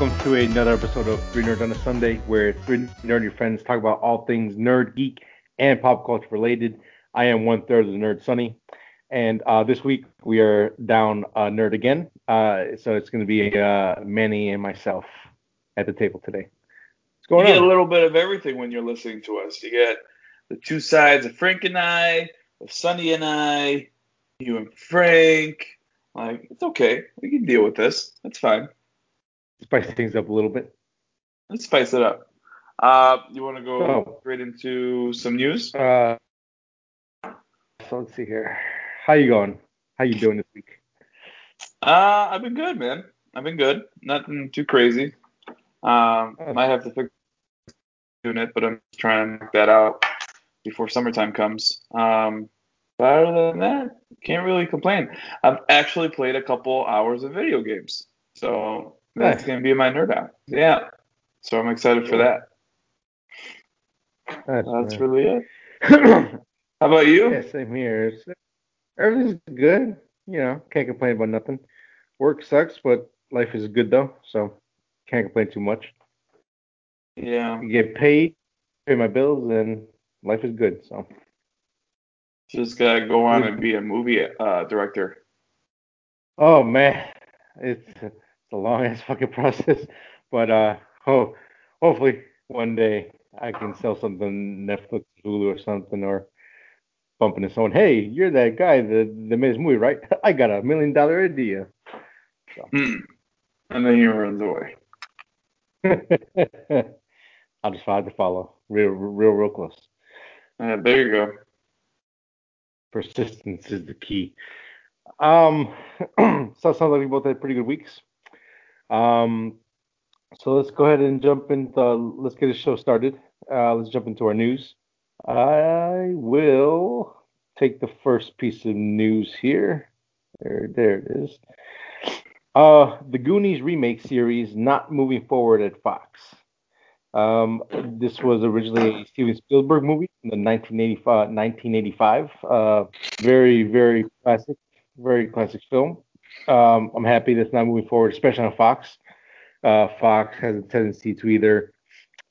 Welcome to another episode of Three Nerds on a Sunday, where three nerdy friends talk about all things nerd, geek, and pop culture related. I am one third of the nerd, Sunny, and uh, this week we are down a nerd again. Uh, so it's going to be uh, Manny and myself at the table today. What's going you get on? a little bit of everything when you're listening to us. You get the two sides of Frank and I, of Sonny and I, you and Frank. Like, it's okay. We can deal with this. That's fine. Spice things up a little bit. Let's spice it up. Uh, you want to go Oh. straight into some news? Uh, so let's see here. How you going? How you doing this week? Uh, I've been good, man. I've been good. Nothing too crazy. Um, That's- might have to fix doing it, but I'm trying to that out before summertime comes. Um, but other than that, can't really complain. I've actually played a couple hours of video games, so that's gonna be my nerd out. Yeah, so I'm excited for that. That's, That's really it. How about you? Yeah, same here. It's, everything's good. You know, can't complain about nothing. Work sucks, but life is good though, so can't complain too much. Yeah, You get paid, pay my bills, and life is good. So just gotta go on and be a movie uh, director. oh man, it's a long ass fucking process, but uh, ho- hopefully one day I can sell something Netflix, Hulu, or something, or bump into someone. Hey, you're that guy that that made this movie, right? I got a million dollar idea. Hmm. And then he runs away. I'll just have to follow real, real, real close. Uh, there you go. Persistence is the key. Um, so it sounds like we both had pretty good weeks. Um, so let's go ahead and jump into. Let's get the show started. Uh, let's jump into our news. I will take the first piece of news here. There, there it is. Uh, the Goonies remake series not moving forward at Fox. Um, this was originally a Steven Spielberg movie in the 1985, 1985. Uh, very, very classic, very classic film. Um, I'm happy that's not moving forward, especially on Fox. Uh, Fox has a tendency to either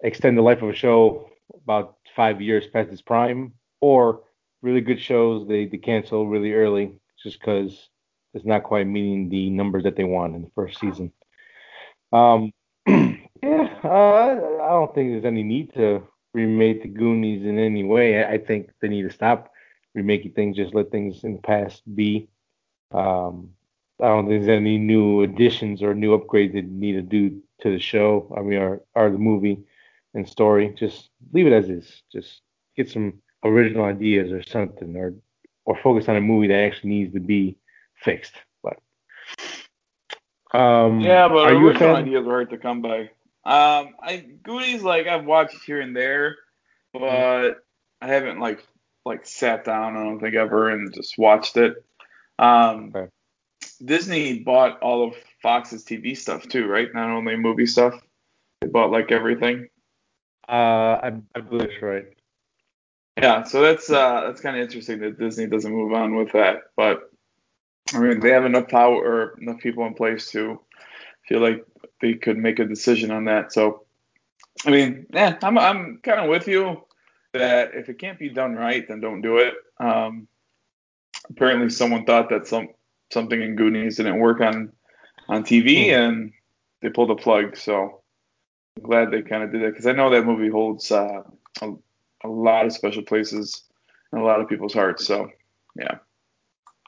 extend the life of a show about five years past its prime, or really good shows they, they cancel really early just because it's not quite meeting the numbers that they want in the first season. Um, yeah, uh, I don't think there's any need to remake the Goonies in any way. I I think they need to stop remaking things, just let things in the past be. Um, I don't think there's any new additions or new upgrades they need to do to the show. I mean, or, or the movie and story. Just leave it as is. Just get some original ideas or something, or or focus on a movie that actually needs to be fixed. But um, Yeah, but are you a original fan? ideas are hard to come by. Um, I Goonies like I've watched here and there, but I haven't like like sat down. I don't think ever and just watched it. Um, Okay. Disney bought all of Fox's TV stuff too, right? Not only movie stuff. They bought like everything. Uh, I, I believe that's right. Yeah, so that's uh that's kind of interesting that Disney doesn't move on with that. But I mean, they have enough power or enough people in place to feel like they could make a decision on that. So, I mean, yeah, I'm I'm kind of with you that if it can't be done right, then don't do it. Um, apparently, someone thought that some something in Goonies didn't work on on TV, Hmm. and they pulled the plug. So, I'm glad they kind of did that because I know that movie holds uh, a, a lot of special places in a lot of people's hearts. So, yeah.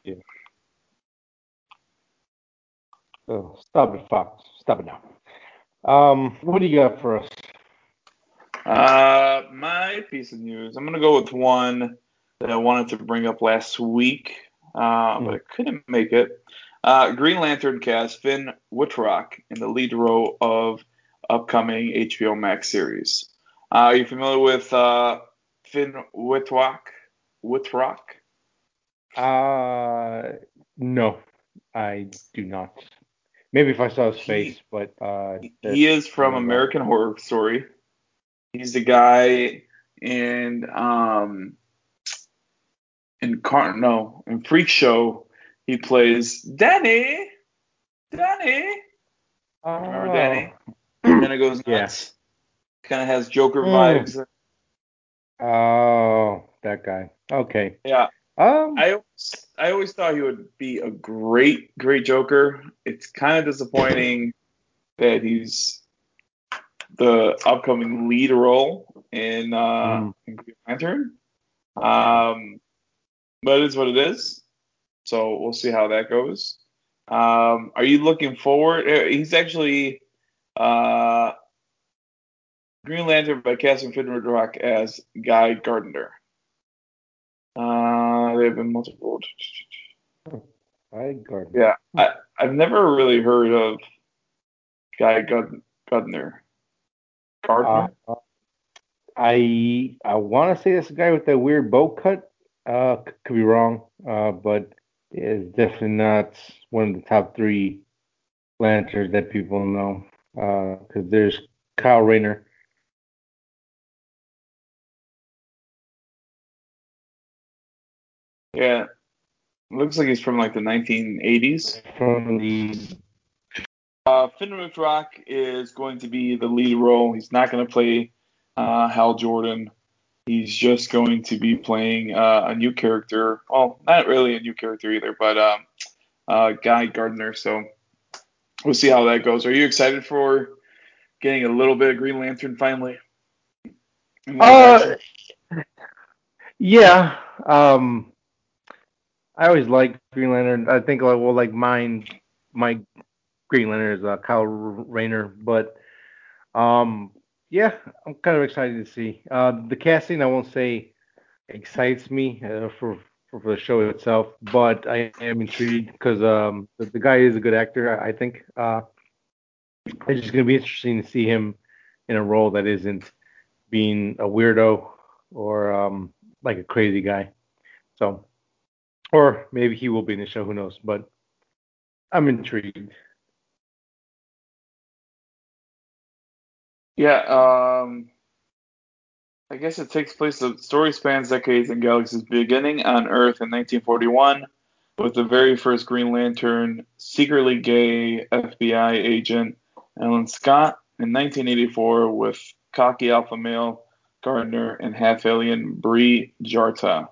yeah. Oh, stop it, Fox. Stop it now. Um, what do you got for us? Uh, my piece of news. I'm gonna go with one that I wanted to bring up last week, uh, but I couldn't make it. Uh, Green Lantern cast Finn Wittrock in the lead role of upcoming HBO Max series. Uh, are you familiar with uh, Finn Wittrock? Wittrock? Uh, no, I do not. Maybe if I saw his He- face, but uh, He is from American Horror Story. He's the guy in um in Car no in Freak Show. He plays Danny. Danny. Oh. Remember. Danny? Kind of goes Yeah. nuts. Kind of has Joker Mm. vibes. Oh, that guy. Okay. Yeah. Um. I always, I always thought he would be a great, great Joker. It's kind of disappointing that he's the upcoming lead role in, uh, Mm. in Green Lantern. Um, but it is what it is. So we'll see how that goes. Um, are you looking forward? uh, He's actually uh, Green Lantern by Catherine Finn Rock as Guy Gardner. Uh, there have been multiple. I Gardner. Yeah, I, I've never really heard of Guy Gardner. Gardner? Uh, I I want to say this guy with that weird bow cut. Uh, could be wrong. Uh, but it's definitely not one of the top three lanterns that people know. Uh, because there's Kyle Rayner. yeah, looks like he's from like the 1980s. from the Uh, Finn Wittrock is going to be the lead role. He's not going to play uh, Hal Jordan. He's just going to be playing uh, a new character. Well, not really a new character either, but um, uh, Guy Gardner. So we'll see how that goes. Are you excited for getting a little bit of Green Lantern finally? Uh, yeah. Um, I always liked Green Lantern. I think like well, like mine, my Green Lantern is uh, Kyle Rayner, but um, yeah, I'm kind of excited to see. Uh, the casting, I won't say excites me uh, for, for for the show itself, but I am intrigued because um, the, the guy is a good actor. I I think. Uh, it's just gonna be interesting to see him in a role that isn't being a weirdo or um, like a crazy guy. So, or maybe he will be in the show. Who knows? But I'm intrigued. Yeah, um, I guess it takes place. The story spans decades and galaxies, beginning on Earth in 1941 with the very first Green Lantern, secretly gay FBI agent Alan Scott, in 1984 with cocky alpha male Gardner and half alien Bree Jarta.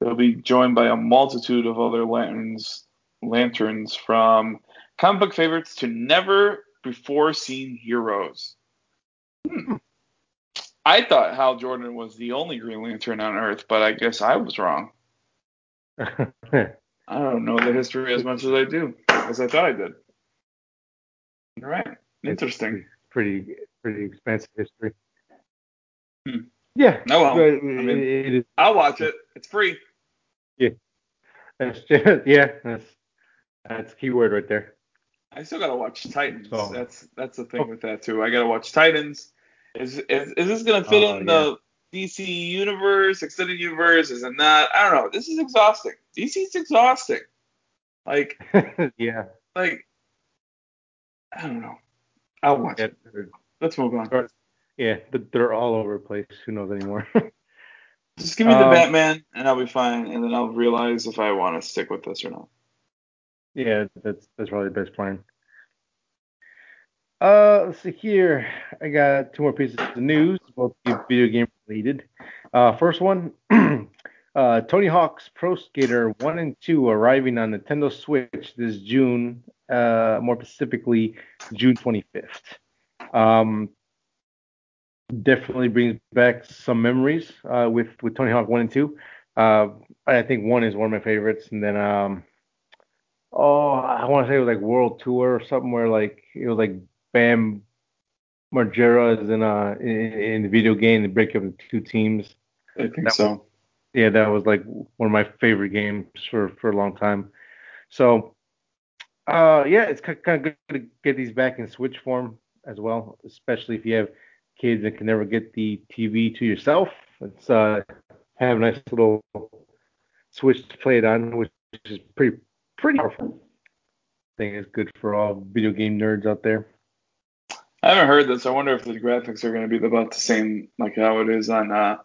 They'll be joined by a multitude of other lanterns, lanterns from comic book favorites to never before seen heroes. Hmm. I thought Hal Jordan was the only Green Lantern on Earth, but I guess I was wrong. I don't know the history as much as I do, as I thought I did. All right, interesting. pretty pretty expensive history. Hmm. Yeah. Oh, well, I mean- it is. I'll watch it. It's free. Yeah. That's just, yeah. That's that's keyword right there. I still gotta watch Titans. So- That's that's the thing Oh. with that too. I gotta watch Titans. Is is, is this gonna fit Oh, in the DC universe, extended universe? Is it not? I don't know. This is exhausting. DC's exhausting. Like yeah. like I don't know. I'll watch Yeah, it. Let's move on. yeah, they're all over the place. Who knows anymore? Just give me the Um, Batman, and I'll be fine. And then I'll realize if I want to stick with this or not. yeah, that's that's probably the best plan. Uh, let's see here. I got two more pieces of news, both video game related. Uh, first one, uh, Tony Hawk's Pro Skater 1 and 2 arriving on Nintendo Switch this June, uh, more specifically June 25th. Um, definitely brings back some memories uh, with with Tony Hawk 1 and 2. Uh, I think 1 is one of my favorites, and then um, oh, I want to say it was like World Tour or something where like it was like Bam Margera is in uh in, in the video game the break up into two teams. I think That so. Yeah, that was like one of my favorite games for for a long time. So uh yeah, it's kind of good to get these back in Switch form as well, especially if you have kids that can never get the TV to yourself. It's uh have a nice little Switch to play it on, which is pretty pretty powerful. I think it's good for all video game nerds out there. I haven't heard this. I wonder if the graphics are going to be about the same like how it is on uh,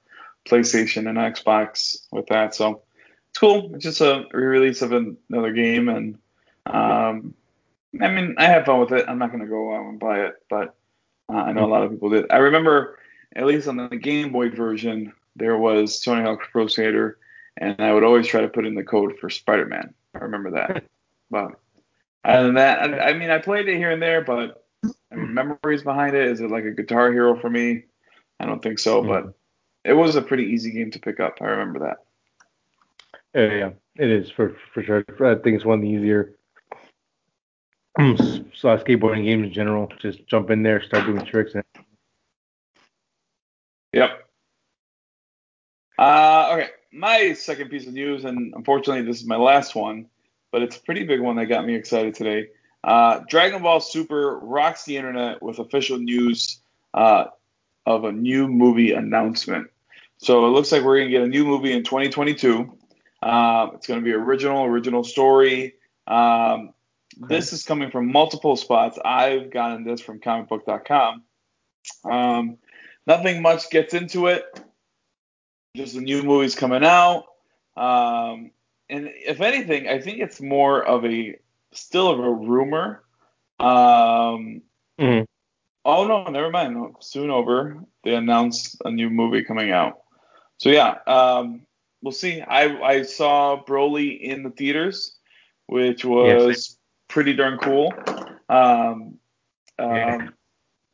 PlayStation and Xbox with that. So it's cool. It's just a re-release of another game, and um, I mean, I have fun with it. I'm not gonna go out and buy it, but uh, I know a lot of people did. I remember, at least on the Game Boy version, there was Tony Hawk's Pro Skater, and I would always try to put in the code for Spider-Man. I remember that. but other than that, I, I, mean, I played it here and there, but I mean, memories behind it. Is it like a Guitar Hero for me? I don't think so, mm-hmm. but it was a pretty easy game to pick up. I remember that. Yeah, yeah, it is for for sure. I think it's one of the easier so skateboarding games in general. Just jump in there, start doing tricks. And... Yep. Uh, okay, my second piece of news, and unfortunately this is my last one, but it's a pretty big one that got me excited today. Uh, Dragon Ball Super rocks the internet with official news uh, of a new movie announcement. So it looks like we're going to get a new movie in 2022. Uh, it's going to be original, original story. Um, okay. This is coming from multiple spots. I've gotten this from comicbook.com. Um, nothing much gets into it. Just the new movies coming out. Um, and if anything, I think it's more of a still a rumor. Um, mm-hmm. Oh no, never mind. Soon over, they announced a new movie coming out. So yeah, um, we'll see. I I saw Broly in the theaters, which was yes. pretty darn cool. Um, yeah. um,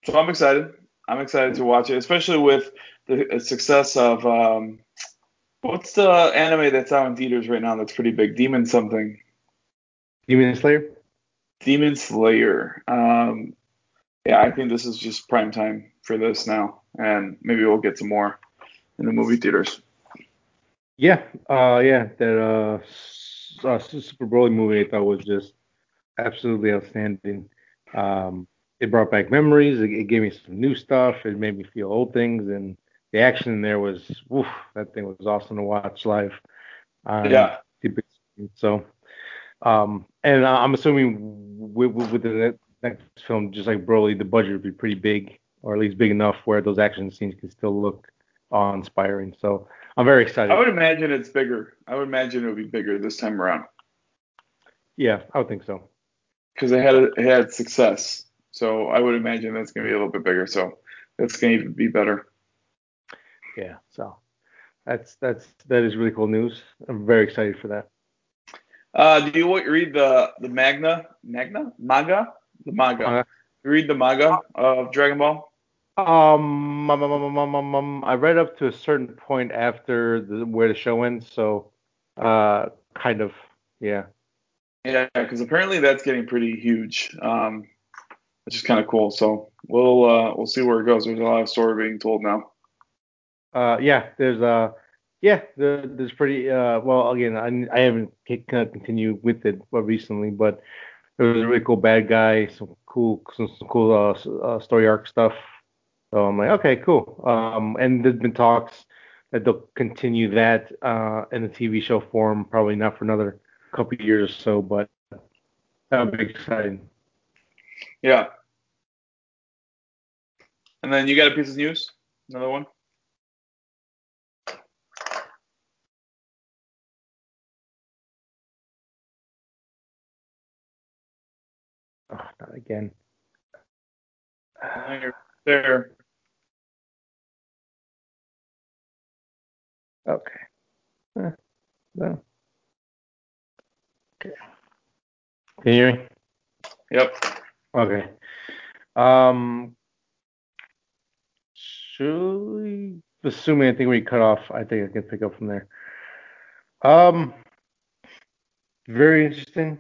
so I'm excited. I'm excited to watch it, especially with the success of um, what's the anime that's out in theaters right now that's pretty big? Demon something. Demon Slayer. Demon Slayer. Um, yeah, I think this is just prime time for this now, and maybe we'll get some more in the movie theaters. Yeah, uh, yeah, that uh, uh, Super Broly movie I thought was just absolutely outstanding. Um, it brought back memories. It, it, gave me some new stuff. It made me feel old things, and the action in there was, woof, that thing was awesome to watch live. yeah. So, um, and I'm assuming with, with the next film, just like Broly, the budget would be pretty big, or at least big enough where those action scenes can still look awe-inspiring. So I'm very excited. I would imagine it's bigger. I would imagine it would be bigger this time around. Yeah, I would think so. Because it had it had success, so I would imagine that's going to be a little bit bigger. So that's going to be better. Yeah. So that's that's that is really cool news. I'm very excited for that. Uh, do you read the the Magna Magna manga the manga? Uh, you read the manga of Dragon Ball? Um, um, um, um, um, I read up to a certain point after the, where the show ends, so uh, kind of, yeah. Yeah, because apparently that's getting pretty huge, um, which is kind of cool. So we'll uh, we'll see where it goes. There's a lot of story being told now. Uh, yeah, there's uh, yeah, there's pretty uh, well. Again, I, I haven't kind of continued with it recently, but there was a really cool bad guy, some cool some, some cool uh, uh, story arc stuff so I'm like, okay, cool. Um, and there's been talks that they'll continue that uh, in the TV show form, probably not for another couple years or so, but that would be exciting. Yeah. And then you got a piece of news? Another one? Again. There. Okay. Uh, no. Okay. Can you hear me? Yep. Okay. Um, should we, assuming I think we cut off, I think I can pick up from there. Um, very interesting.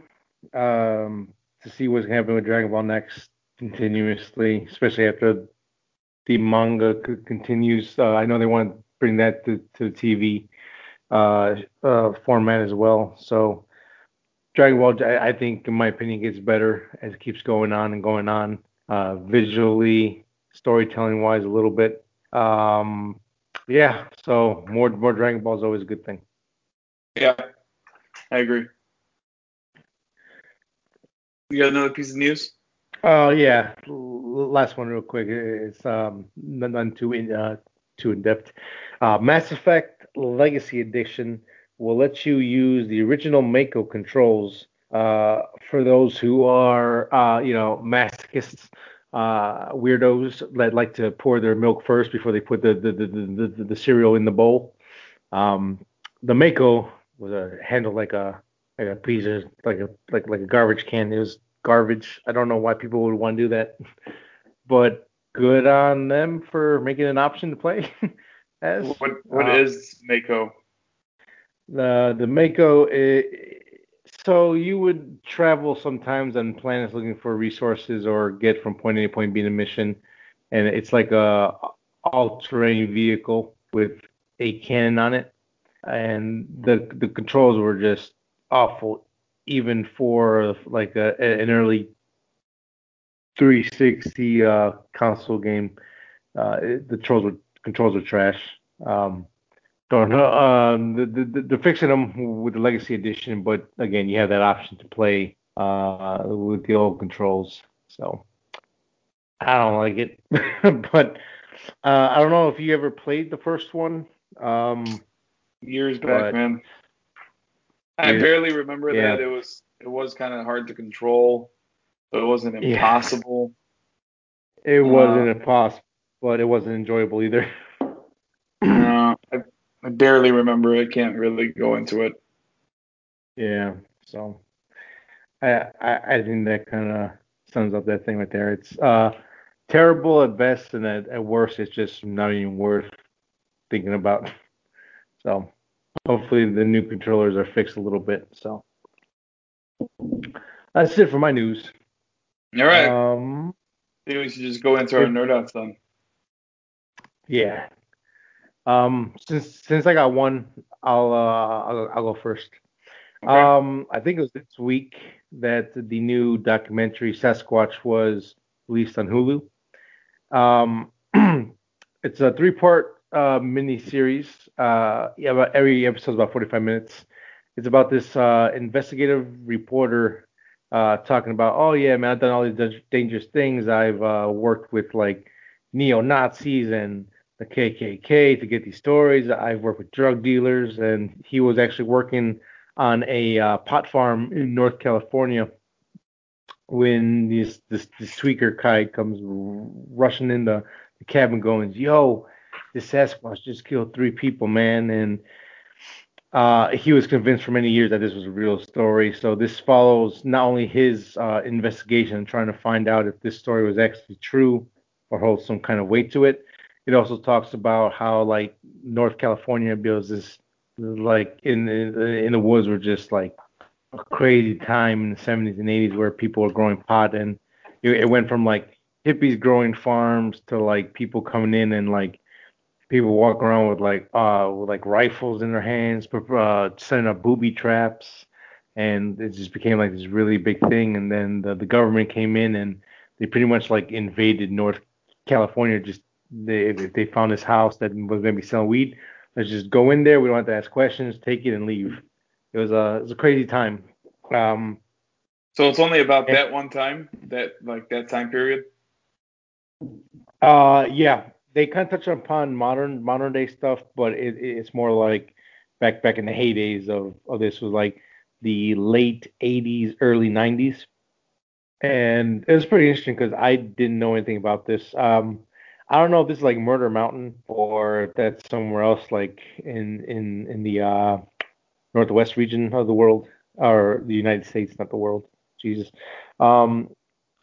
Um, to see what's happening with Dragon Ball next continuously, especially after the manga continues. Uh, I know they want to bring that to, to the TV uh, uh, format as well. So Dragon Ball, I, I, think, in my opinion, gets better as it keeps going on and going on. Uh, visually, storytelling wise, a little bit. Um, yeah, so more more Dragon Ball is always a good thing. Yeah, I agree. You got another piece of news? Oh yeah, last one real quick. It's um none too in uh, too in depth. Uh, Mass Effect Legacy Edition will let you use the original Mako controls uh, for those who are, uh, you know, masochists, uh, weirdos that like to pour their milk first before they put the the, the, the, the, the cereal in the bowl. Um, the Mako was a handle like a like a piece of like a like like a garbage can. It was garbage. I don't know why people would want to do that, but good on them for making an option to play. As what what uh, is Mako? The the Mako. It, so you would travel sometimes on planets looking for resources or get from point A to point B in a mission, and it's like a all-terrain vehicle with a cannon on it, and the the controls were just awful, even for like a, an early 360 uh, console game. Uh, it, the controls were controls were trash. Um, don't know. Um, the, the, they're fixing them with the Legacy Edition, but again, you have that option to play uh, with the old controls. So I don't like it. but uh, I don't know if you ever played the first one. Um, Years back, man. I barely remember yeah. that. It was it was kind of hard to control, but it wasn't impossible. Yeah. It wasn't uh, impossible, but it wasn't enjoyable either. no, I I barely remember I Can't really go into it. Yeah. So I I, I think that kind of sums up that thing right there. It's uh terrible at best, and at, at worst, it's just not even worth thinking about. So hopefully the new controllers are fixed a little bit. So that's it for my news. All right. Um, Maybe we should just go into our nerd outs then. Yeah. Um, since since I got one, I'll uh, I'll, I'll go first. Okay. Um, I think it was this week that the new documentary Sasquatch was released on Hulu. Um, it's a three-part uh, mini series. Uh, yeah, about every episode is about 45 minutes. It's about this uh, investigative reporter uh, talking about, oh yeah, man, I've done all these dangerous things. I've uh, worked with like neo Nazis and the KKK to get these stories. I've worked with drug dealers, and he was actually working on a uh, pot farm in North California when this this, this tweaker guy comes rushing in the, the cabin, going, "Yo, this Sasquatch just killed three people, man!" And uh, he was convinced for many years that this was a real story. So this follows not only his uh, investigation, and trying to find out if this story was actually true or holds some kind of weight to it, it also talks about how like North California builds this like in the, in the woods were just like a crazy time in the 70s and 80s where people were growing pot and it, it went from like hippies growing farms to like people coming in and like people walk around with like uh with like rifles in their hands uh setting up booby traps and it just became like this really big thing and then the, the government came in and they pretty much like invaded north california just they they found this house that was maybe selling weed, let's just go in there. We don't have to ask questions, take it and leave. It was a it was a crazy time. Um, so it's only about and, that one time, that like that time period. Uh, yeah, they kind of touch upon modern modern day stuff, but it, it's more like back back in the heydays of of this was like the late 80s, early 90s, and it was pretty interesting because I didn't know anything about this. Um, I don't know if this is like Murder Mountain or if that's somewhere else, like in in in the uh, northwest region of the world or the United States, not the world. Jesus. Um,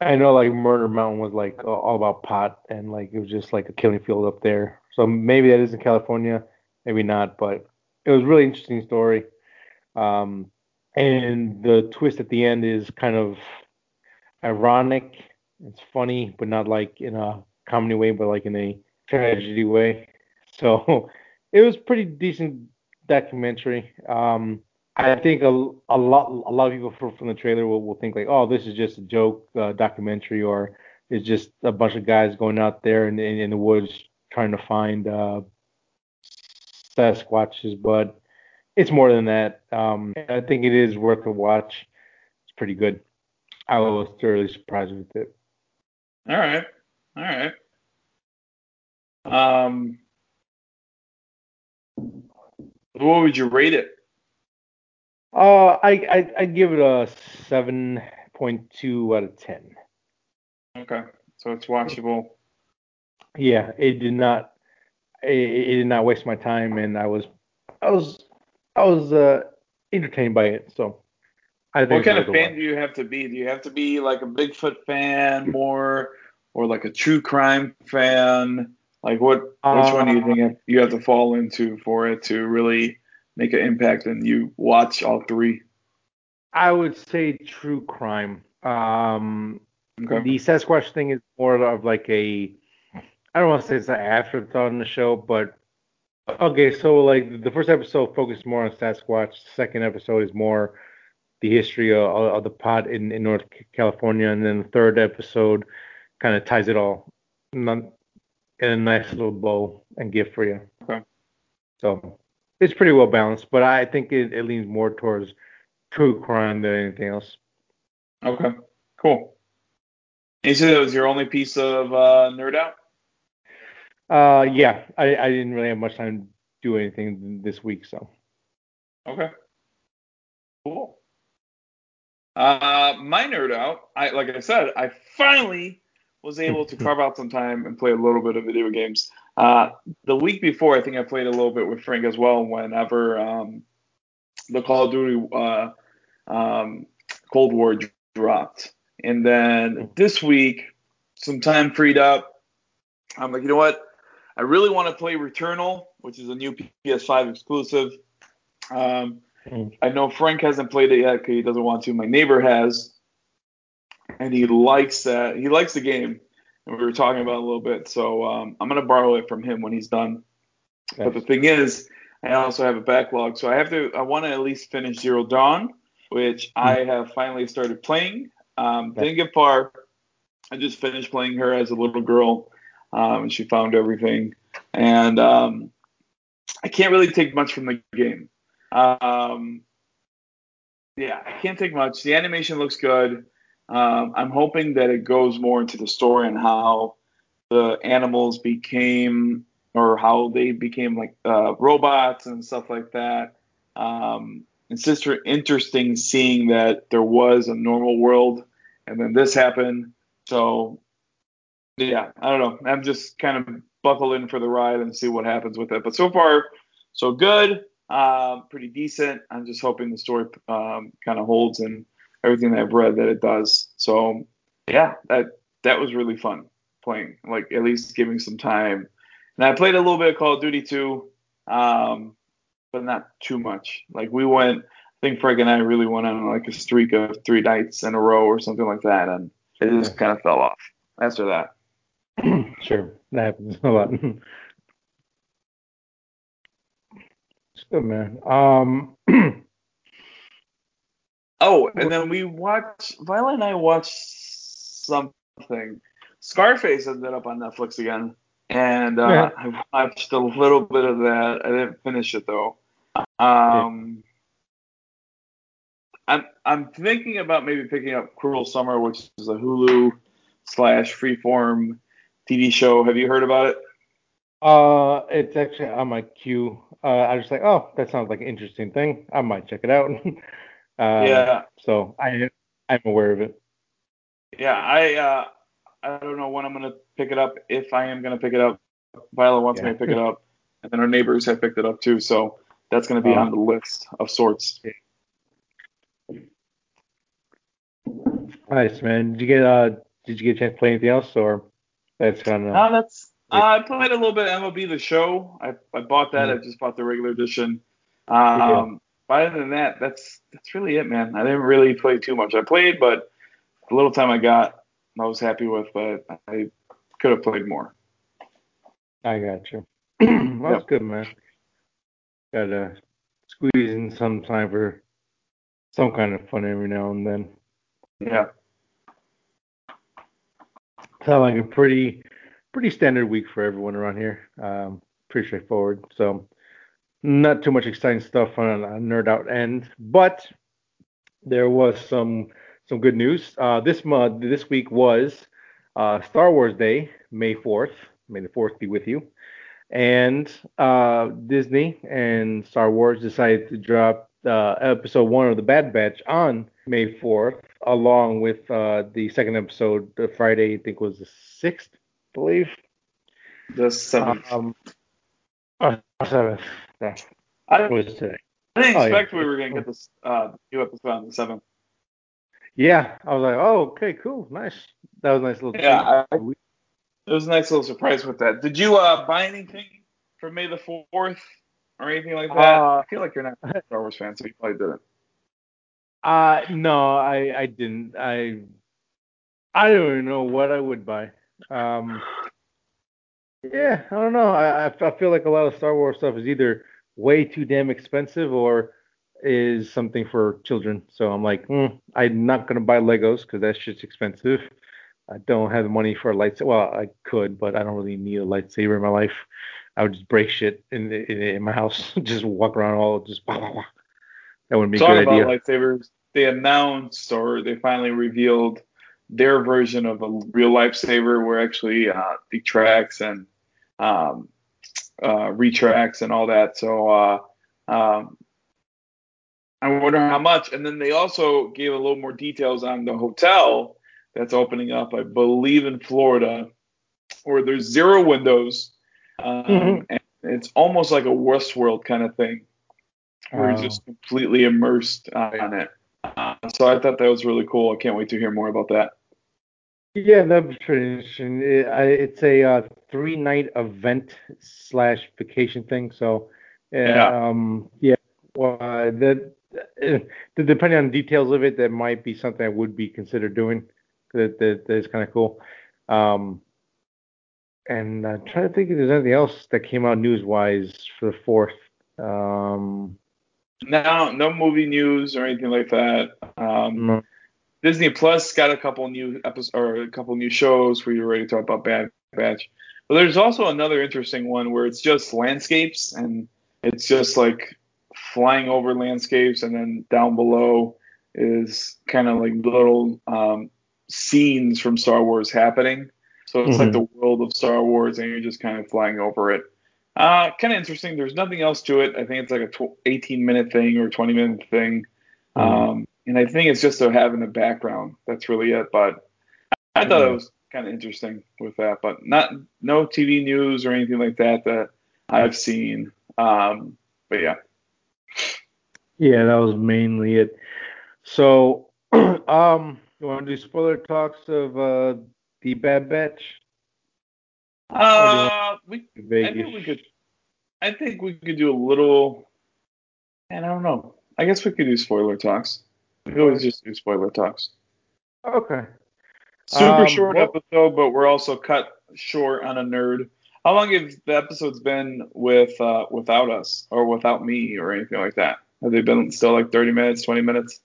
I know like Murder Mountain was like all about pot and like it was just like a killing field up there. So maybe that is in California, maybe not, but it was really interesting story. Um, and the twist at the end is kind of ironic. It's funny, but not like in a comedy way, but like in a tragedy way. So it was pretty decent documentary. Um, I think a, a lot a lot of people from, the trailer will, will think like, oh, this is just a joke uh, documentary, or it's just a bunch of guys going out there in, in, in the woods trying to find uh, Sasquatches, but it's more than that. Um, I think it is worth a watch. It's pretty good. I was thoroughly surprised with it. All right. All right. Um, what would you rate it? Uh, I I I give it a seven point two out of ten. Okay, so it's watchable. Yeah, it did not. It, it did not waste my time, and I was I was I was uh, entertained by it. So I think. What kind of fan do you have to be? Do you have to be like a Bigfoot fan more, or like a true crime fan? Like what? Which uh, one do you think uh, you have to fall into for it to really make an impact and you watch all three? I would say true crime. Um, okay. The Sasquatch thing is more of like a, I don't want to say it's an afterthought in the show, but okay. So like the first episode focused more on Sasquatch. The second episode is more the history of, of the pot in, in North California, and then the third episode kind of ties it all in a nice little bow and gift for you. Okay. So it's pretty well balanced, but I think it, it leans more towards true crime than anything else. Okay, cool. You said it was your only piece of uh, nerd out? Uh, yeah, I, I didn't really have much time to do anything this week, so. Okay. Cool. Uh, my nerd out, I like I said, I finally was able to carve out some time and play a little bit of video games. Uh, the week before, I think I played a little bit with Frank as well. Whenever um, the Call of Duty uh, um, Cold War dropped, and then this week, some time freed up. I'm like, you know what? I really want to play Returnal, which is a new PS5 exclusive. Um, mm. I know Frank hasn't played it yet because he doesn't want to. My neighbor has, and he likes that. He likes the game, and we were talking about a little bit. So um, I'm gonna borrow it from him when he's done. Nice. But the thing is, I also have a backlog, so I have to. I want to at least finish Zero Dawn, which mm-hmm. I have finally started playing. Um, nice. Didn't get far. I just finished playing her as a little girl, um, and she found everything. And um, I can't really take much from the game. Um, yeah, I can't take much. The animation looks good. Um, I'm hoping that it goes more into the story and how the animals became or how they became like uh, robots and stuff like that. Um, it's just interesting seeing that there was a normal world and then this happened. So yeah, I don't know. I'm just kind of buckle in for the ride and see what happens with it. But so far, so good. Um, pretty decent. I'm just hoping the story um, kind of holds and everything that I've read that it does. So yeah, that that was really fun playing. Like at least giving some time. And I played a little bit of Call of Duty too, um, but not too much. Like we went, I think Frank and I really went on like a streak of three nights in a row or something like that, and it just kind of fell off after that. sure, that happens a lot. it's good, man. Um, Oh, and then we watched Violet and I watched something. Scarface ended up on Netflix again, and uh, yeah. I watched a little bit of that. I didn't finish it though. Um. I'm I'm thinking about maybe picking up Cruel Summer, which is a Hulu slash Freeform TV show. Have you heard about it? Uh, it's actually on my queue. Uh, I was like, oh, that sounds like an interesting thing. I might check it out. Um, yeah. So I I'm aware of it. Yeah, I uh, I don't know when I'm gonna pick it up. If I am gonna pick it up, Violet wants yeah. me to pick it up, and then our neighbors have picked it up too. So that's gonna be um, on the list of sorts. Nice man. Did you get uh Did you get a chance to play anything else, or that's kind of? No, that's. Uh, I played a little bit of MLB The Show. I I bought that. Mm-hmm. I just bought the regular edition. Um, but other than that, that's that's really it, man. I didn't really play too much. I played, but the little time I got, I was happy with. But I could have played more. I got you. well, that's yep. good, man. Got to squeeze in some time for some kind of fun every now and then. Yeah. Sound like a pretty pretty standard week for everyone around here. Um, pretty straightforward. So not too much exciting stuff on a nerd out end, but there was some some good news. Uh, this month, this week was uh, Star Wars Day, May 4th. May the 4th be with you. And uh, Disney and Star Wars decided to drop uh, episode one of the Bad Batch on May 4th, along with uh, the second episode, uh, Friday, I think was the 6th, I believe. The seventh. Um, oh, 7th. Yeah. I, was today? I didn't oh, yeah. expect we were gonna get this uh, new episode on the seventh. Yeah, I was like, oh, okay, cool, nice. That was a nice little. Yeah, I- It was a nice little surprise with that. Did you uh, buy anything for May the fourth or anything like that? Uh, I feel like you're not a Star Wars fan, so you probably didn't. Uh, no, I I didn't. I I don't even know what I would buy. Um, yeah, I don't know. I I feel like a lot of Star Wars stuff is either way too damn expensive or is something for children. So I'm like, mm, I'm not gonna buy Legos because that shit's expensive. I don't have the money for a lightsaber. Well, I could, but I don't really need a lightsaber in my life. I would just break shit in in, in my house, just walk around all just. Blah, blah, blah. That wouldn't be a Talking good about idea. lightsabers, they announced or they finally revealed their version of a real lightsaber where actually uh, tracks and um, uh, retracts and all that. So uh, um, I wonder how much. And then they also gave a little more details on the hotel that's opening up, I believe, in Florida, where there's zero windows. Um, Mhm. and it's almost like a Westworld kind of thing, where you're just completely immersed on it. Uh, so I thought that was really cool. I can't wait to hear more about that. Yeah, that'd be pretty interesting. It, I, it's a uh, three night event slash vacation thing. So, uh, Yeah. um, yeah, well, uh, that uh, depending on the details of it, that might be something I would be considered doing. That that, that is kind of cool. Um, and I'm trying to think if there's anything else that came out news wise for the fourth. Um, Now, no movie news or anything like that. Um, no. Disney Plus got a couple new episodes or a couple new shows where you're ready to talk about Bad Batch. But there's also another interesting one where it's just landscapes and it's just like flying over landscapes and then down below is kind of like little um, scenes from Star Wars happening. So it's like Mhm. the world of Star Wars and you're just kind of flying over it. Uh, kind of interesting. There's nothing else to it. I think it's like a tw- 18 minute thing or 20 minute thing. Mhm. Um, and I think it's just to have in the background. That's really it. But I thought it was kind of interesting with that. But not no TV news or anything like that that I've seen. Um, but yeah. Yeah, that was mainly it. So, um, you want to do spoiler talks of uh, the Bad Batch? Uh, we I think we could. I think we could do a little. And I don't know. I guess we could do spoiler talks. We always just do spoiler talks. Okay. Super Um, short well- episode, but we're also cut short on a nerd. How long have the episodes been with uh, without us or without me or anything like that? Have they been still like 30 minutes, 20 minutes?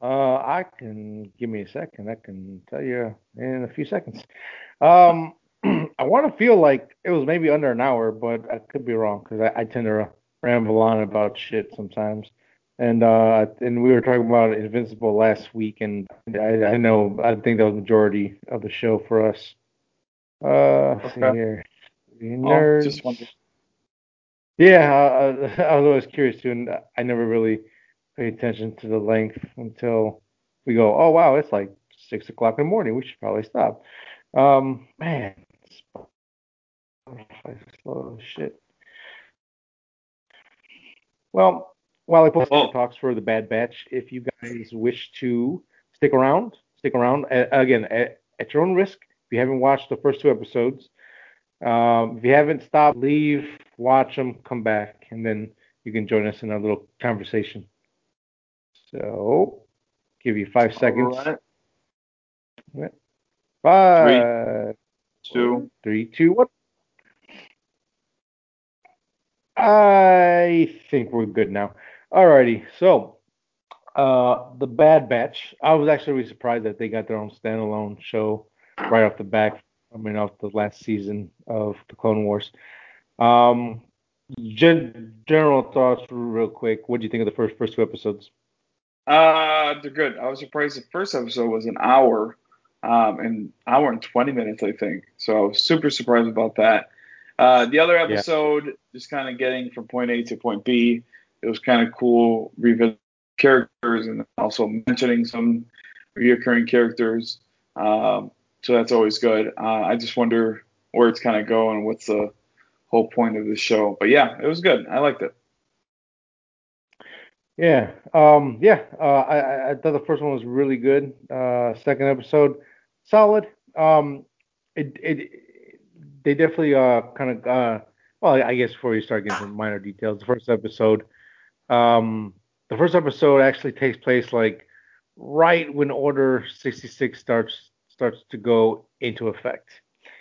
Uh, I can give me a second. I can tell you in a few seconds. Um, I want to feel like it was maybe under an hour, but I could be wrong because I, I tend to ramble on about shit sometimes. And uh, and we were talking about Invincible last week, and I, I know I think that was the majority of the show for us. Uh, let's see Okay. here. Oh, just wondering. Yeah, I, I I was always curious too, and I never really paid attention to the length until we go, oh wow, it's like six o'clock in the morning. We should probably stop. Um, man, slow shit. Well, while I post Well- talks for the Bad Batch, if you guys wish to stick around, stick around A- again at, at your own risk. If you haven't watched the first two episodes, um, if you haven't stopped, leave, watch them, come back, and then you can join us in a little conversation. So, give you five seconds. All right. Five, Two. three, two, one. I think we're good now. Alrighty, so uh, the Bad Batch. I was actually really surprised that they got their own standalone show right off the bat. I mean, off the last season of the Clone Wars. Um, gen- general thoughts, real quick. What do you think of the first first two episodes? Uh, they're good. I was surprised the first episode was an hour, um, an hour and 20 minutes, I think. So I was super surprised about that. Uh, the other episode, just kind of getting from point A to point B, it was kind of cool revisiting characters and also mentioning some reoccurring characters. Um, so that's always good. Uh, I just wonder where it's kind of going. What's the whole point of the show? But yeah, it was good. I liked it. Yeah, um, yeah. Uh, I, I thought the first one was really good. Uh, second episode, solid. Um, it, it, they definitely uh kind of uh, well, I guess before you start getting some minor details, the first episode, um, the first episode actually takes place like right when Order 66 starts starts to go into effect.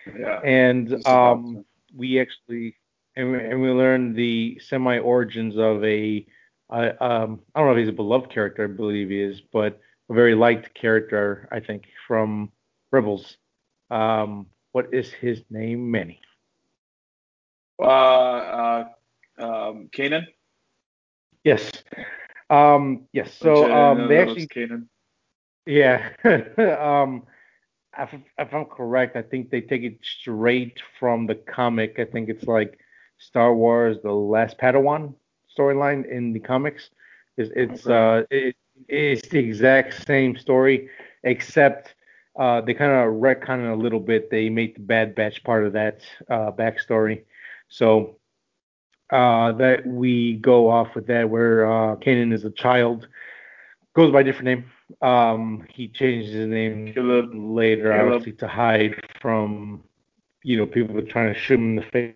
Yeah. And um, we actually and we, and we learn the semi origins of a I um I don't know if he's a beloved character, I believe he is, but a very liked character, I think, from Rebels. Um, what is his name? Manny. Uh, uh, um, Kanan. Yes. Um, yes. So um, they actually. Kanan. Yeah. um, if, if I'm correct, I think they take it straight from the comic. I think it's like Star Wars: The Last Padawan storyline in the comics. It's, it's okay. uh it, it's the exact same story except uh, they kind of retcon it a little bit. They made the Bad Batch part of that uh, backstory. So uh, that we go off with that, where uh, Kanan is a child, goes by a different name. Um, he changes his name Caleb. later, Caleb. obviously, to hide from you know people trying to shoot him in the face.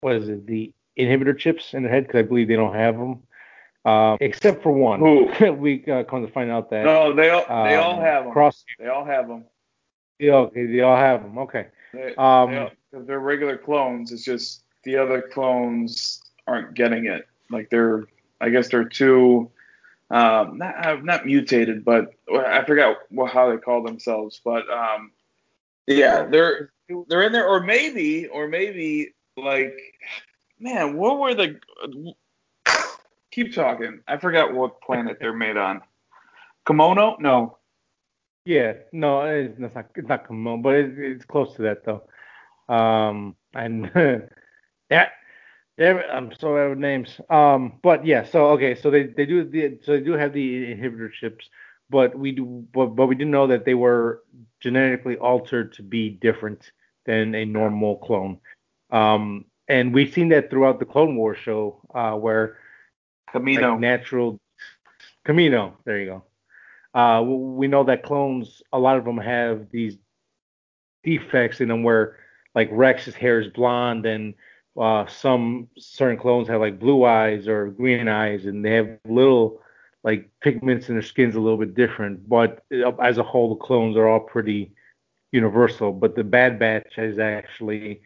what is it, the inhibitor chips in their head because I believe they don't have them, um, except for one. Who? we uh, come to find out that no, they all they um, all have them. Cross. They all have them. Yeah, okay, they all have them. Okay. They, Um, they all, they're regular clones. It's just the other clones aren't getting it. Like they're, I guess they're too, um, not uh, not mutated, but I forgot what, how they call themselves. But um, yeah, they're they're in there, or maybe, or maybe like, man, what were the? Keep talking. I forgot what planet they're made on. Kimono? No. Yeah, no, it's not it's not Kimon, but it's, it's close to that though. Um, and yeah, yeah, I'm so out of names. Um, but yeah, so okay, so they they do the so they do have the inhibitor chips, but we do but but we didn't know that they were genetically altered to be different than a normal clone. Um, and we've seen that throughout the Clone Wars show, uh, where Kamino. like natural Kamino, there you go. Uh, we know that clones, a lot of them have these defects in them where like Rex's hair is blonde and uh, some certain clones have like blue eyes or green eyes and they have little like pigments in their skins a little bit different. But uh, as a whole, the clones are all pretty universal. But the Bad Batch is actually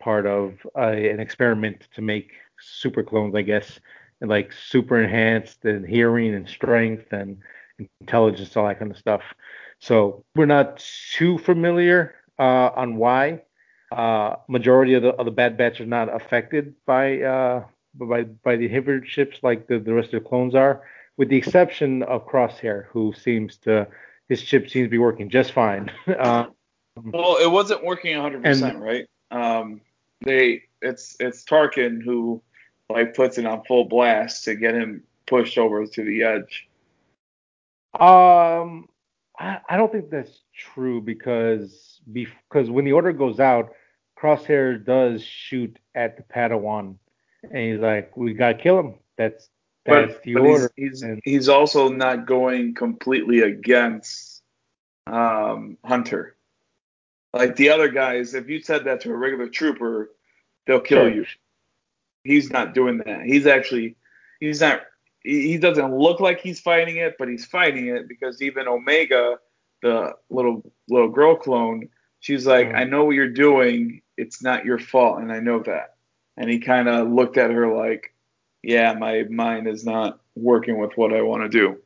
part of uh, an experiment to make super clones, I guess, and like super enhanced and hearing and strength and intelligence, all that kind of stuff. So we're not too familiar uh, on why uh, majority of the of the Bad Batch are not affected by uh, by by the inhibitor chips like the, the rest of the clones are, with the exception of Crosshair, who seems to his chip seems to be working just fine. uh, well, it wasn't working 100%, and, right? Um, they it's it's Tarkin who like puts it on full blast to get him pushed over to the edge. Um, I, I don't think that's true because because when the order goes out, Crosshair does shoot at the Padawan, and he's like, "We gotta kill him." That's that's but, the but order. He's, he's, he's also not going completely against um, Hunter. Like the other guys, if you said that to a regular trooper, they'll kill sure. you. He's not doing that. He's actually he's not he doesn't look like he's fighting it, but he's fighting it because even Omega, the little little girl clone, she's like, mm. I know what you're doing. It's not your fault, and I know that. And he kind of looked at her like, Yeah, my mind is not working with what I want to do.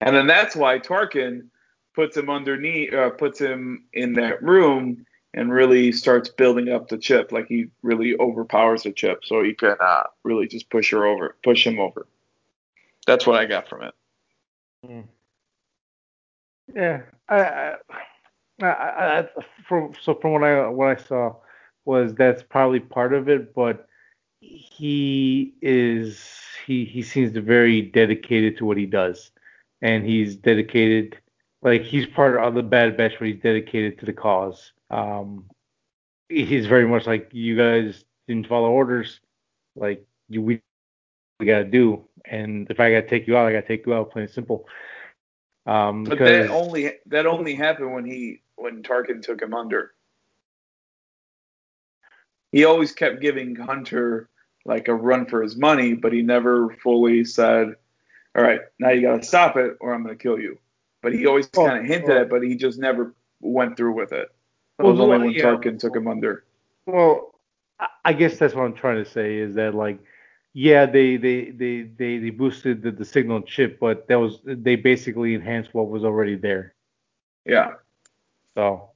And then that's why Tarkin puts him underneath, uh, puts him in that room and really starts building up the chip. Like he really overpowers the chip, so he can uh, really just push her over, push him over. That's what I got from it. Mm. Yeah, I, I, I, I, from so from what I what I saw was that's probably part of it, but he is he he seems to very dedicated to what he does, and he's dedicated like he's part of the Bad Batch, but he's dedicated to the cause. Um, he's very much like you guys didn't follow orders, like you we, we gotta do, and if I gotta take you out, I gotta take you out, plain and simple. Um, but that only that only happened when he when Tarkin took him under. He always kept giving Hunter like a run for his money, but he never fully said, "All right, now you got to stop it, or I'm going to kill you." But he always well, kind of hinted well, at, it, but he just never went through with it. It was only when yeah, Tarkin took him under. Well, I guess that's what I'm trying to say is that like, yeah, they they they they, they boosted the, the signal chip, but that was they basically enhanced what was already there. Yeah. So,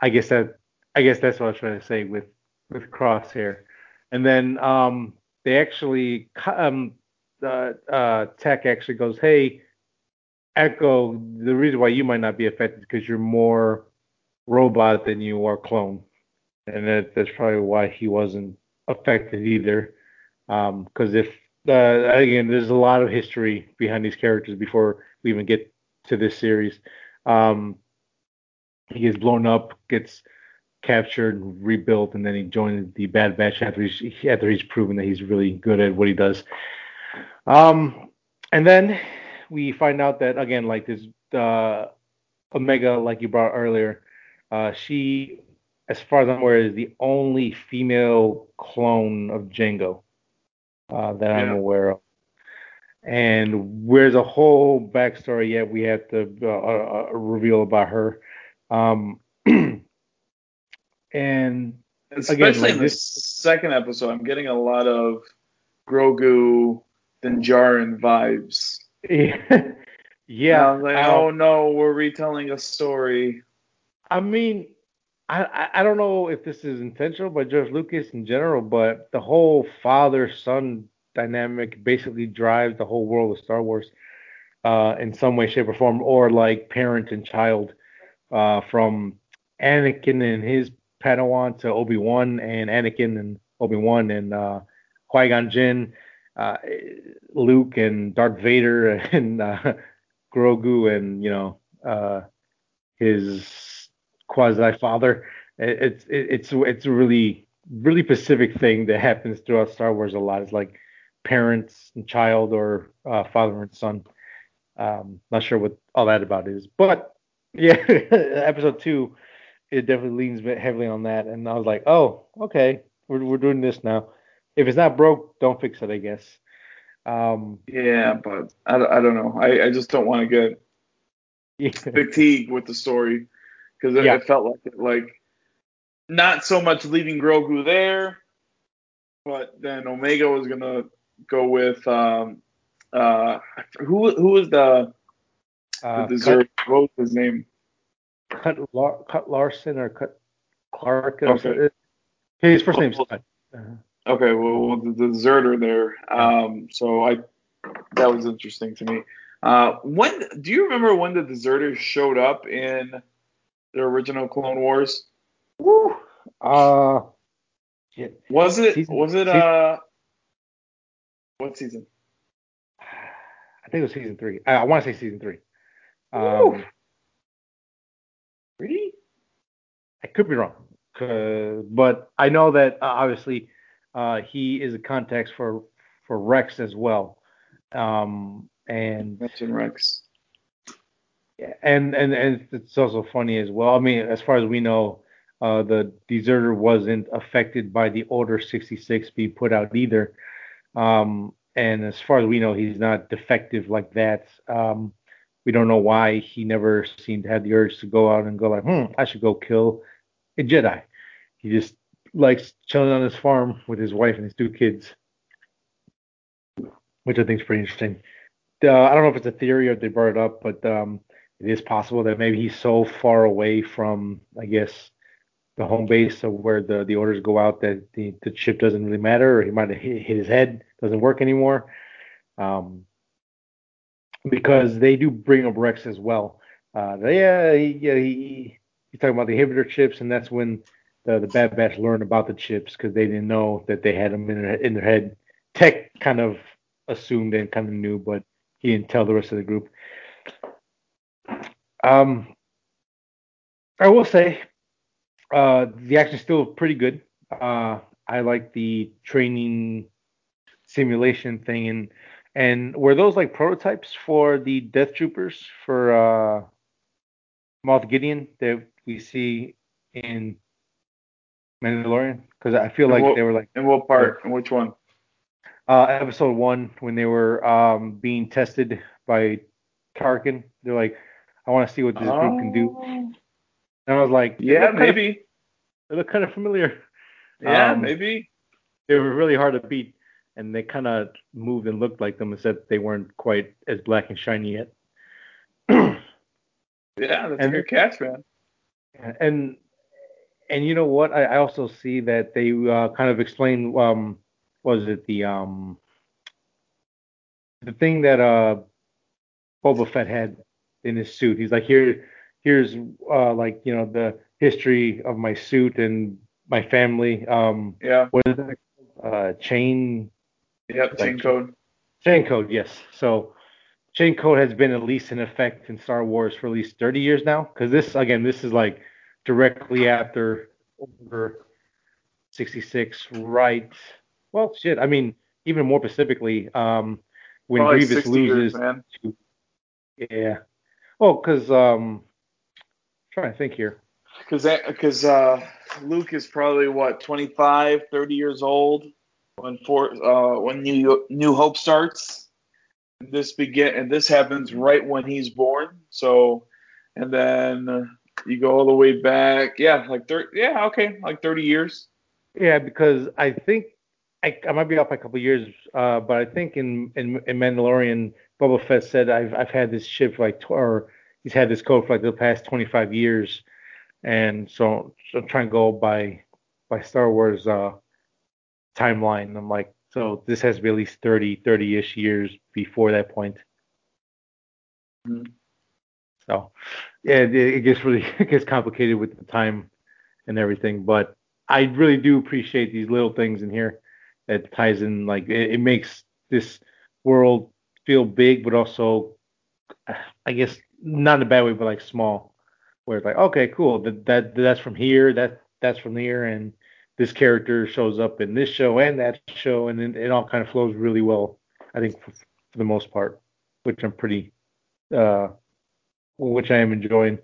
I guess that I guess that's what I was trying to say with with Crosshair. And then um, they actually, um, uh, uh, Tech actually goes, hey, Echo, the reason why you might not be affected is because you're more robot than you are clone. And that, that's probably why he wasn't affected either. Because um, if, uh, again, there's a lot of history behind these characters before we even get to this series. Um, he gets blown up, gets captured, rebuilt, and then he joined the Bad Batch after he's after he's proven that he's really good at what he does. Um, and then we find out that again, like this uh, Omega, like you brought earlier, uh, she, as far as I'm aware, is the only female clone of Jango uh, that I'm aware of. And where's a whole backstory yet we have to uh, uh, reveal about her. Um, And especially again, like in this second episode, I'm getting a lot of Grogu Din Djarin vibes. Yeah. yeah. Like, oh no, we're retelling a story. I mean, I, I don't know if this is intentional by George Lucas in general, but the whole father son dynamic basically drives the whole world of Star Wars uh, in some way, shape, or form, or like parent and child uh, from Anakin and his Padawan to Obi Wan and Anakin and Obi Wan and uh, Qui Gon Jinn, uh, Luke and Darth Vader and uh, Grogu and you know uh, his quasi father. It's it's it's a really really specific thing that happens throughout Star Wars a lot. It's like parents and child or uh, father and son. Um, not sure what all that about is, but yeah, episode two it definitely leans heavily on that. And I was like, oh, okay, we're we're doing this now. If it's not broke, don't fix it, I guess. Um, yeah, but I, I don't know. I, I just don't want to get yeah. fatigued with the story because it, yeah. it, felt like it, like not so much leaving Grogu there, but then Omega was gonna go with um uh who who was the uh, the dessert? What was his name? Cut, Lar- Cut Larson or Cut Clark. Or okay. His first name's Cut. Uh-huh. Okay, well, the, the deserter there. Um, so I that was interesting to me. Uh, when do you remember when the deserters showed up in the original Clone Wars? Woo. Uh, shit. Was it season, was it season, uh what season? I think it was season three. I, I want to say season three. Um, Really? I could be wrong, but I know that uh, obviously uh, he is a context for for Rex as well. Um, and mention Rex. And and and it's also funny as well. I mean, as far as we know, uh, the deserter wasn't affected by the Order 66 being put out either. Um, and as far as we know, he's not defective like that. Um, we don't know why he never seemed to have the urge to go out and go like, hmm, I should go kill a Jedi. He just likes chilling on his farm with his wife and his two kids, which I think is pretty interesting. Uh, I don't know if it's a theory or they brought it up, but um, it is possible that maybe he's so far away from, I guess, the home base of where the, the orders go out that the, the chip doesn't really matter, or he might have hit, hit his head, doesn't work anymore. Um, because they do bring up Rex as well. Uh, yeah, he, yeah, he, he's talking about the inhibitor chips, and that's when the, the Bad Batch learned about the chips because they didn't know that they had them in their, in their head. Tech kind of assumed and kind of knew, but he didn't tell the rest of the group. Um, I will say, uh, the action's still pretty good. Uh, I like the training simulation thing, and and were those like prototypes for the Death Troopers for uh, Moff Gideon that we see in Mandalorian? Because I feel like what, they were like. In what part? In which one? Uh, episode one when they were um, being tested by Tarkin. They're like, I want to see what this oh. group can do. And I was like, yeah, maybe. Of, they look kind of familiar. Yeah, um, maybe. They were really hard to beat, and they kind of moved and looked like them, except they weren't quite as black and shiny yet. yeah, that's and, a good catch, man. And and you know what? I, I also see that they uh, kind of explain. Um, was it the um the thing that uh Boba Fett had in his suit? He's like, here, here's uh like you know the history of my suit and my family. Um, yeah. What is that? Uh, chain. Yep. Like, chain code. Chain code. Yes. So chain code has been at least in effect in Star Wars for at least 30 years now. Because this again, this is like directly after Order 66, right? Well, shit. I mean, even more specifically, um, when Probably Grievous loses. Years, to, yeah. Well, because um, I'm trying to think here. Because because uh, Luke is probably what 25, 30 years old when for uh, when New New Hope starts. This begin and this happens right when he's born. So, and then you go all the way back. Yeah, like 30. Yeah, okay, like 30 years. Yeah, because I think I, I might be off by a couple years, uh, but I think in, in in Mandalorian, Boba Fett said I've I've had this ship for like or he's had this code for like the past 25 years and so, so I'm trying to go by by Star Wars uh, timeline. I'm like, so this has to be at least 30, 30-ish years before that point. Mm-hmm. So, yeah, it, it, gets really it gets complicated with the time and everything, but I really do appreciate these little things in here that ties in. Like, it, it makes this world feel big, but also, I guess, not in a bad way, but like small where it's like, okay, cool, that, that that's from here, that that's from here, and this character shows up in this show and that show, and then it all kind of flows really well. I think for, for the most part, which I'm pretty, uh, which I am enjoying.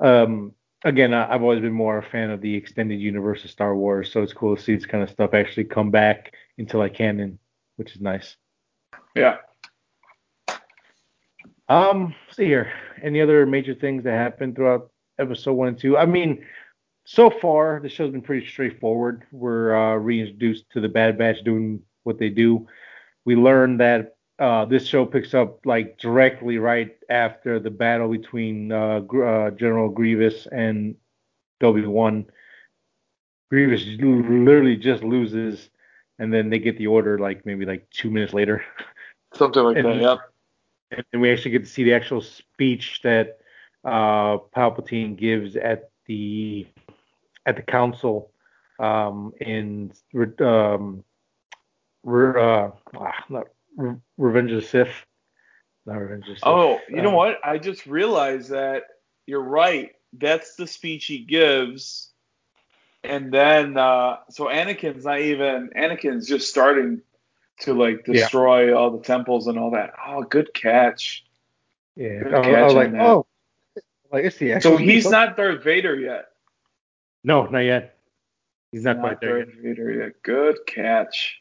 Um, again, I, have always been more a fan of the extended universe of Star Wars, so it's cool to see this kind of stuff actually come back into like canon, which is nice. Yeah. Um, see here. Any other major things that happened throughout episode one and two. I mean, so far the show's been pretty straightforward. We're uh, reintroduced to the Bad Batch doing what they do. We learn that uh, this show picks up like directly right after the battle between uh, uh, General Grievous and Obi Wan. Grievous literally just loses, and then they get the order like maybe like two minutes later. Something like and, that, yeah. And we actually get to see the actual speech that uh, Palpatine gives at the at the council um, in um, Re, uh, ah, not Re, Revenge of the Sith. Not Revenge of the Sith. Oh, you know uh, what? I just realized that you're right. That's the speech he gives. And then, uh, so Anakin's not even, Anakin's just starting to like destroy yeah. all the temples and all that. Oh, good catch. Yeah. Good catch I was like, that. oh, like it's the So he's not Darth Vader yet. No, not yet. He's not, not quite there Darth yet. Vader yet. Good catch.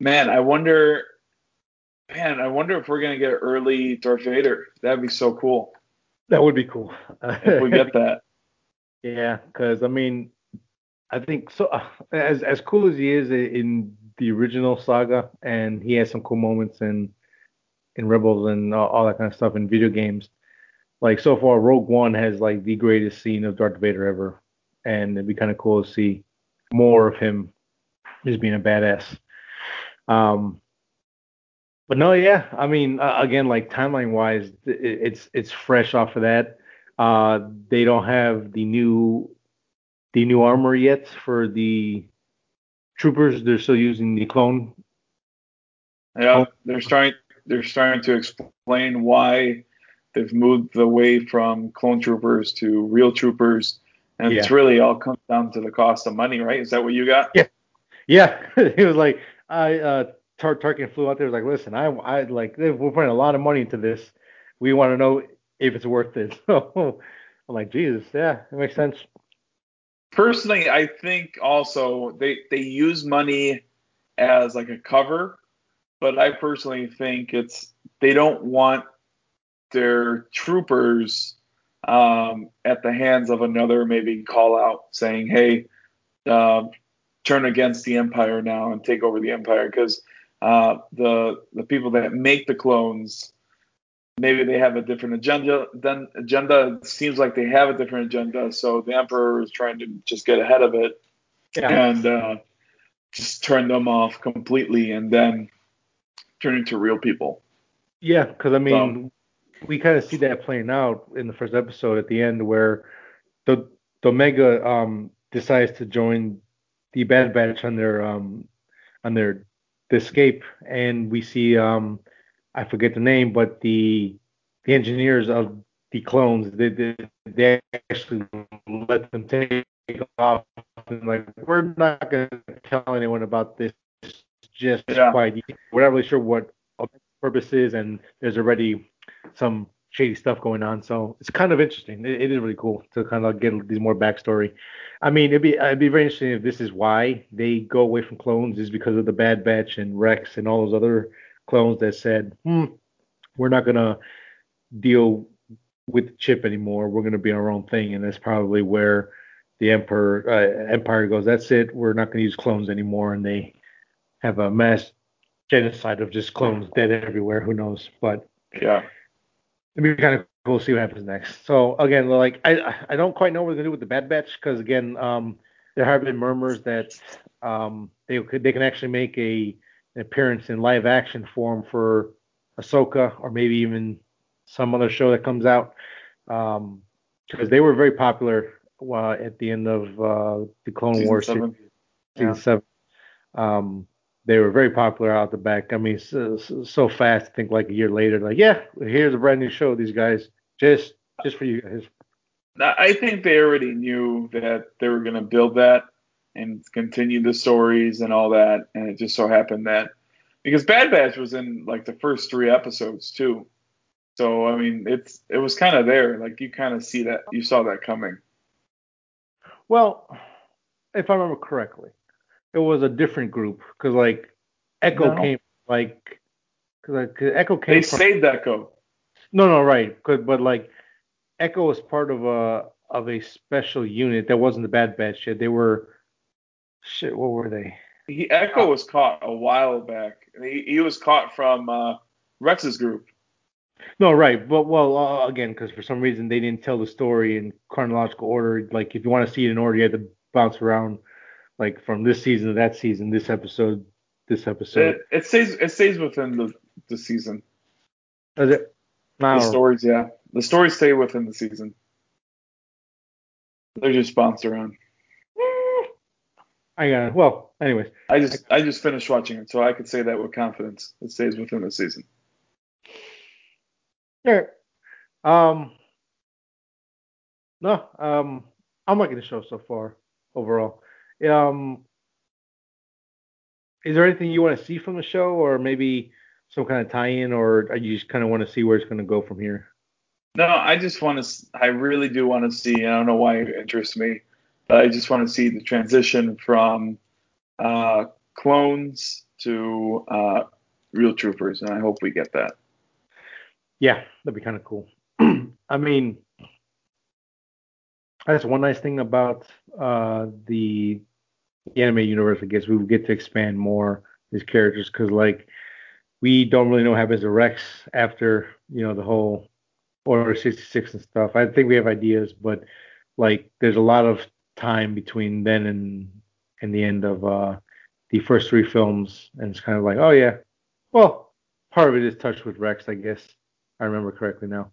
Man, I wonder. Man, I wonder if we're gonna get early Darth Vader. That'd be so cool. That would be cool. if we get that. Yeah, because I mean, I think so. As as cool as he is in the original saga, and he has some cool moments in in Rebels and all, all that kind of stuff in video games. Like so far, Rogue One has like the greatest scene of Darth Vader ever, and it'd be kind of cool to see more of him just being a badass. Um, but no, yeah. I mean, uh, again, like timeline wise, it, it's it's fresh off of that. Uh, they don't have the new the new armor yet for the troopers. They're still using the clone. Yeah, they're starting they're starting to explain why they've moved away from clone troopers to real troopers, and yeah. it's really all comes down to the cost of money, right? Is that what you got? Yeah, yeah. it was like I uh, Tar- Tarkin flew out there. Was like, listen, I I like we're putting a lot of money into this. We want to know if it's worth it. So I'm like, Jesus, yeah, it makes sense. Personally, I think also they they use money as like a cover, but I personally think it's they don't want their troopers um, at the hands of another maybe call out saying, hey, uh, turn against the empire now and take over the empire because uh, the the people that make the clones maybe they have a different agenda then agenda. Seems like they have a different agenda so the emperor is trying to just get ahead of it. Yeah. and uh, just turn them off completely and then turn into real people. Yeah because i mean so, we kind of see that playing out in the first episode at the end where the the Omega um decides to join the Bad Batch on their um on their the escape, and we see um I forget the name, but the the engineers of the clones they they, they actually let them take off and like we're not gonna tell anyone about this just yeah. quite we're not really sure what purpose is and there's already some shady stuff going on. So it's kind of interesting. It, it is really cool to kind of get these more backstory. I mean, it'd be it'd be very interesting if this is why they go away from clones is because of the Bad Batch and Rex and all those other clones that said, hmm, we're not gonna deal with the chip anymore. We're gonna be our own thing, and that's probably where the Emperor uh, Empire goes. That's it. We're not gonna use clones anymore, and they have a mass genocide of just clones dead everywhere. Who knows? But yeah it'd be kind of cool to see what happens next. So again, like I I don't quite know what they're gonna do with the Bad Batch because again, um, there have been murmurs that um, they could they can actually make a an appearance in live action form for Ahsoka or maybe even some other show that comes out because um, they were very popular uh, at the end of uh, the Clone season Wars seven. season yeah. seven. Um, they were very popular out the back. I mean, so, so fast. I think like a year later, like, yeah, here's a brand new show. These guys, just just for you guys. I think they already knew that they were going to build that and continue the stories and all that, and it just so happened that because Bad Batch was in like the first three episodes too. So I mean, it's it was kind of there. Like you kind of see that you saw that coming. Well, if I remember correctly, it was a different group because like Echo no. came like because Echo came. They from, saved Echo. No, no, right. Cause, but like Echo was part of a of a special unit that wasn't the Bad Batch yet. They were shit. What were they? He, Echo was caught a while back. He, he was caught from uh, Rex's group. No, right, but well, uh, again, because for some reason they didn't tell the story in chronological order. Like, if you want to see it in order, you have to bounce around like from this season to that season, this episode, this episode. It, it stays it stays within the the season. Is it? The stories, yeah, the stories stay within the season. They're just bounced around. I got it. Well, anyways. I just I just finished watching it, so I could say that with confidence. It stays within the season. Yeah. Um. No. Um. I'm liking the show so far overall. Um, is there anything you want to see from the show, or maybe some kind of tie-in, or you just kind of want to see where it's going to go from here? No, I just want to. I really do want to see. I don't know why it interests me, I just want to see the transition from uh, clones to uh, real troopers, and I hope we get that. Yeah, that'd be kind of cool. I mean, that's one nice thing about uh, the anime universe, I guess, we get to expand more these characters because, like, we don't really know what happens to Rex after, you know, the whole Order 66 and stuff. I think we have ideas, but, like, there's a lot of time between then and and the end of uh, the first three films, and it's kind of like, oh, yeah, well, part of it is Touch with Rex, I guess. I remember correctly now.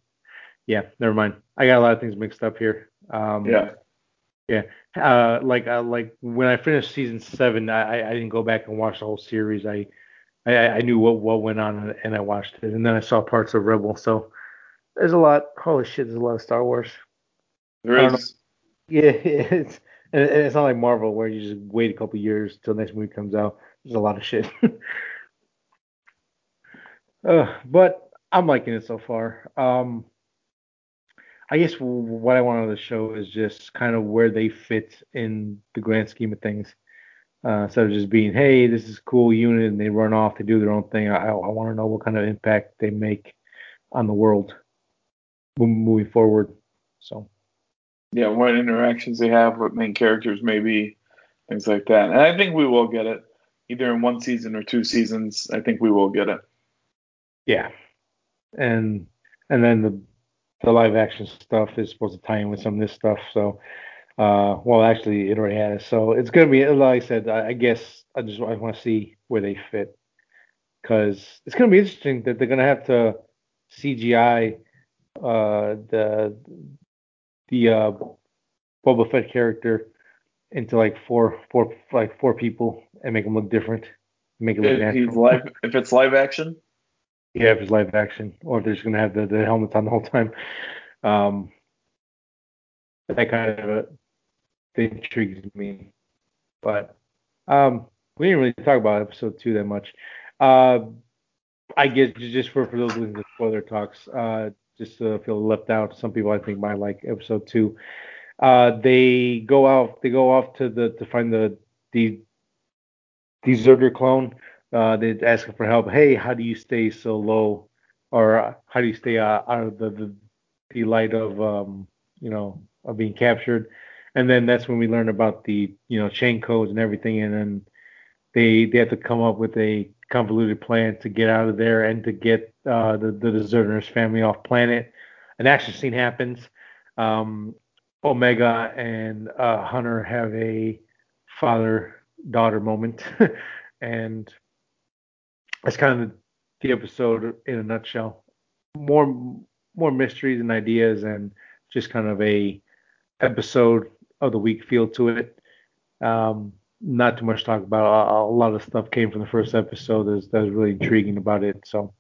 Yeah, never mind. I got a lot of things mixed up here. Um, Yeah. Yeah. Uh, like uh, like when I finished season seven, I, I didn't go back and watch the whole series. I I, I knew what, what went on and I watched it, and then I saw parts of Rebel. So there's a lot. Holy shit, there's a lot of Star Wars. There is. Yeah, it's and it's not like Marvel where you just wait a couple years till next movie comes out. There's a lot of shit. uh, but I'm liking it so far. Um, I guess what I want wanted to show is just kind of where they fit in the grand scheme of things. Uh, instead of just being, hey, this is a cool unit, and they run off to do their own thing. I, I want to know what kind of impact they make on the world moving forward. So Yeah, what interactions they have, what main characters maybe, things like that. And I think we will get it. Either in one season or two seasons, I think we will get it. yeah, and and then the the live action stuff is supposed to tie in with some of this stuff. So, uh, well, actually, it already has. So it's gonna be, like I said, I, I guess I just I want to see where they fit because it's gonna be interesting that they're gonna have to CGI uh, the the uh, Boba Fett character into like four four like four people and make them look different, make it look If, natural. live, if it's live action, Yeah, if it's live action, or if they're just gonna have the, the helmets on the whole time. Um, that kind of uh, intrigues me. But um, we didn't really talk about episode two that much. Uh, I guess just for for those listening to spoiler talks, uh, just to feel left out. Some people I think might like episode two. Uh, they go out. They go off to the to find the the deserter clone. Uh, they ask for help. Hey, how do you stay so low, or uh, how do you stay uh, out of the, the the light of um you know of being captured? And then that's when we learn about the you know chain codes and everything, and then they they have to come up with a convoluted plan to get out of there and to get uh, the the deserter's family off planet. An action scene happens. Um, Omega and uh, Hunter have a father daughter moment, and that's kind of the episode in a nutshell. More more mysteries and ideas, and just kind of a episode of the week feel to it. Um, not too much talk about. A, a lot of stuff came from the first episode that's, that was really intriguing about it. So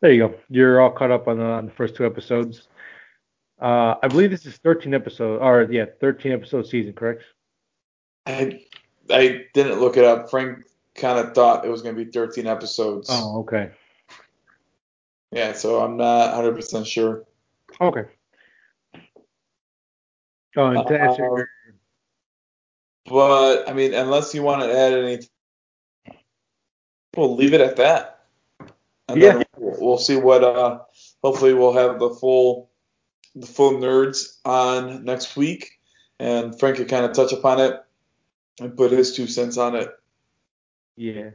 there you go. You're all caught up on the, on the first two episodes. Uh, I believe this is 13 episode, or yeah, 13 episode season, correct? I I didn't look it up. Frank kind of thought it was going to be 13 episodes. Oh, okay. Yeah, so I'm not 100% sure. Okay. Oh, and to answer your, But I mean, unless you want to add anything, we'll leave it at that. And Yeah. then we'll, we'll see what. Uh, hopefully, we'll have the full the full nerds on next week, and Frank can kind of touch upon it and put his two cents on it. yeah.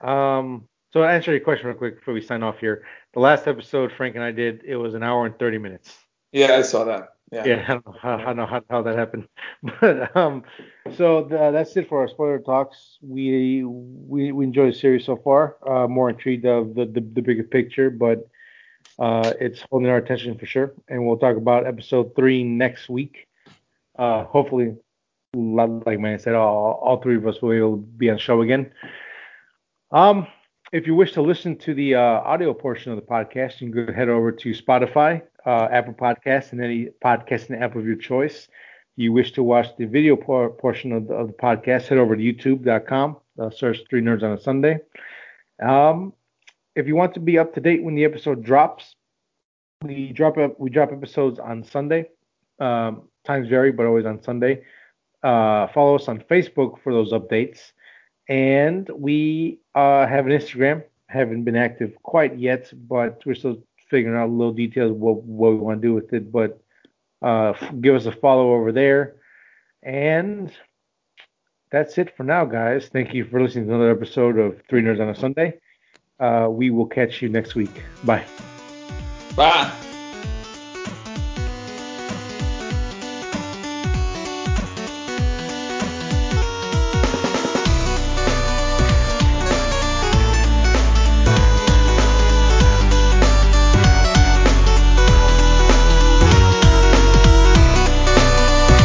Um, so to answer your question real quick before we sign off here. The last episode Frank and I did, it was an hour and 30 minutes. Yeah, I saw that. Yeah. Yeah, I don't know how, I know how, how that happened, but um, so the, that's it for our spoiler talks. We we, we enjoyed the series so far. Uh, more intrigued of the, the the bigger picture, but uh, it's holding our attention for sure. And we'll talk about episode three next week. Uh, hopefully, like man said, all, all three of us will be on show again. Um, if you wish to listen to the uh, audio portion of the podcast, you can go head over to Spotify, uh, Apple Podcasts, and any podcasting app of your choice. You wish to watch the video por- portion of the, of the podcast, head over to youtube.com, uh, search Three Nerds on a Sunday. Um, if you want to be up to date when the episode drops, we drop we drop episodes on Sunday. Um, times vary, but always on Sunday. Uh, follow us on Facebook for those updates. And we uh, have an Instagram. Haven't been active quite yet, but we're still figuring out a little details what what we want to do with it. But uh, give us a follow over there. And that's it for now, guys. Thank you for listening to another episode of Three Nerds on a Sunday. Uh, we will catch you next week. Bye. Bye.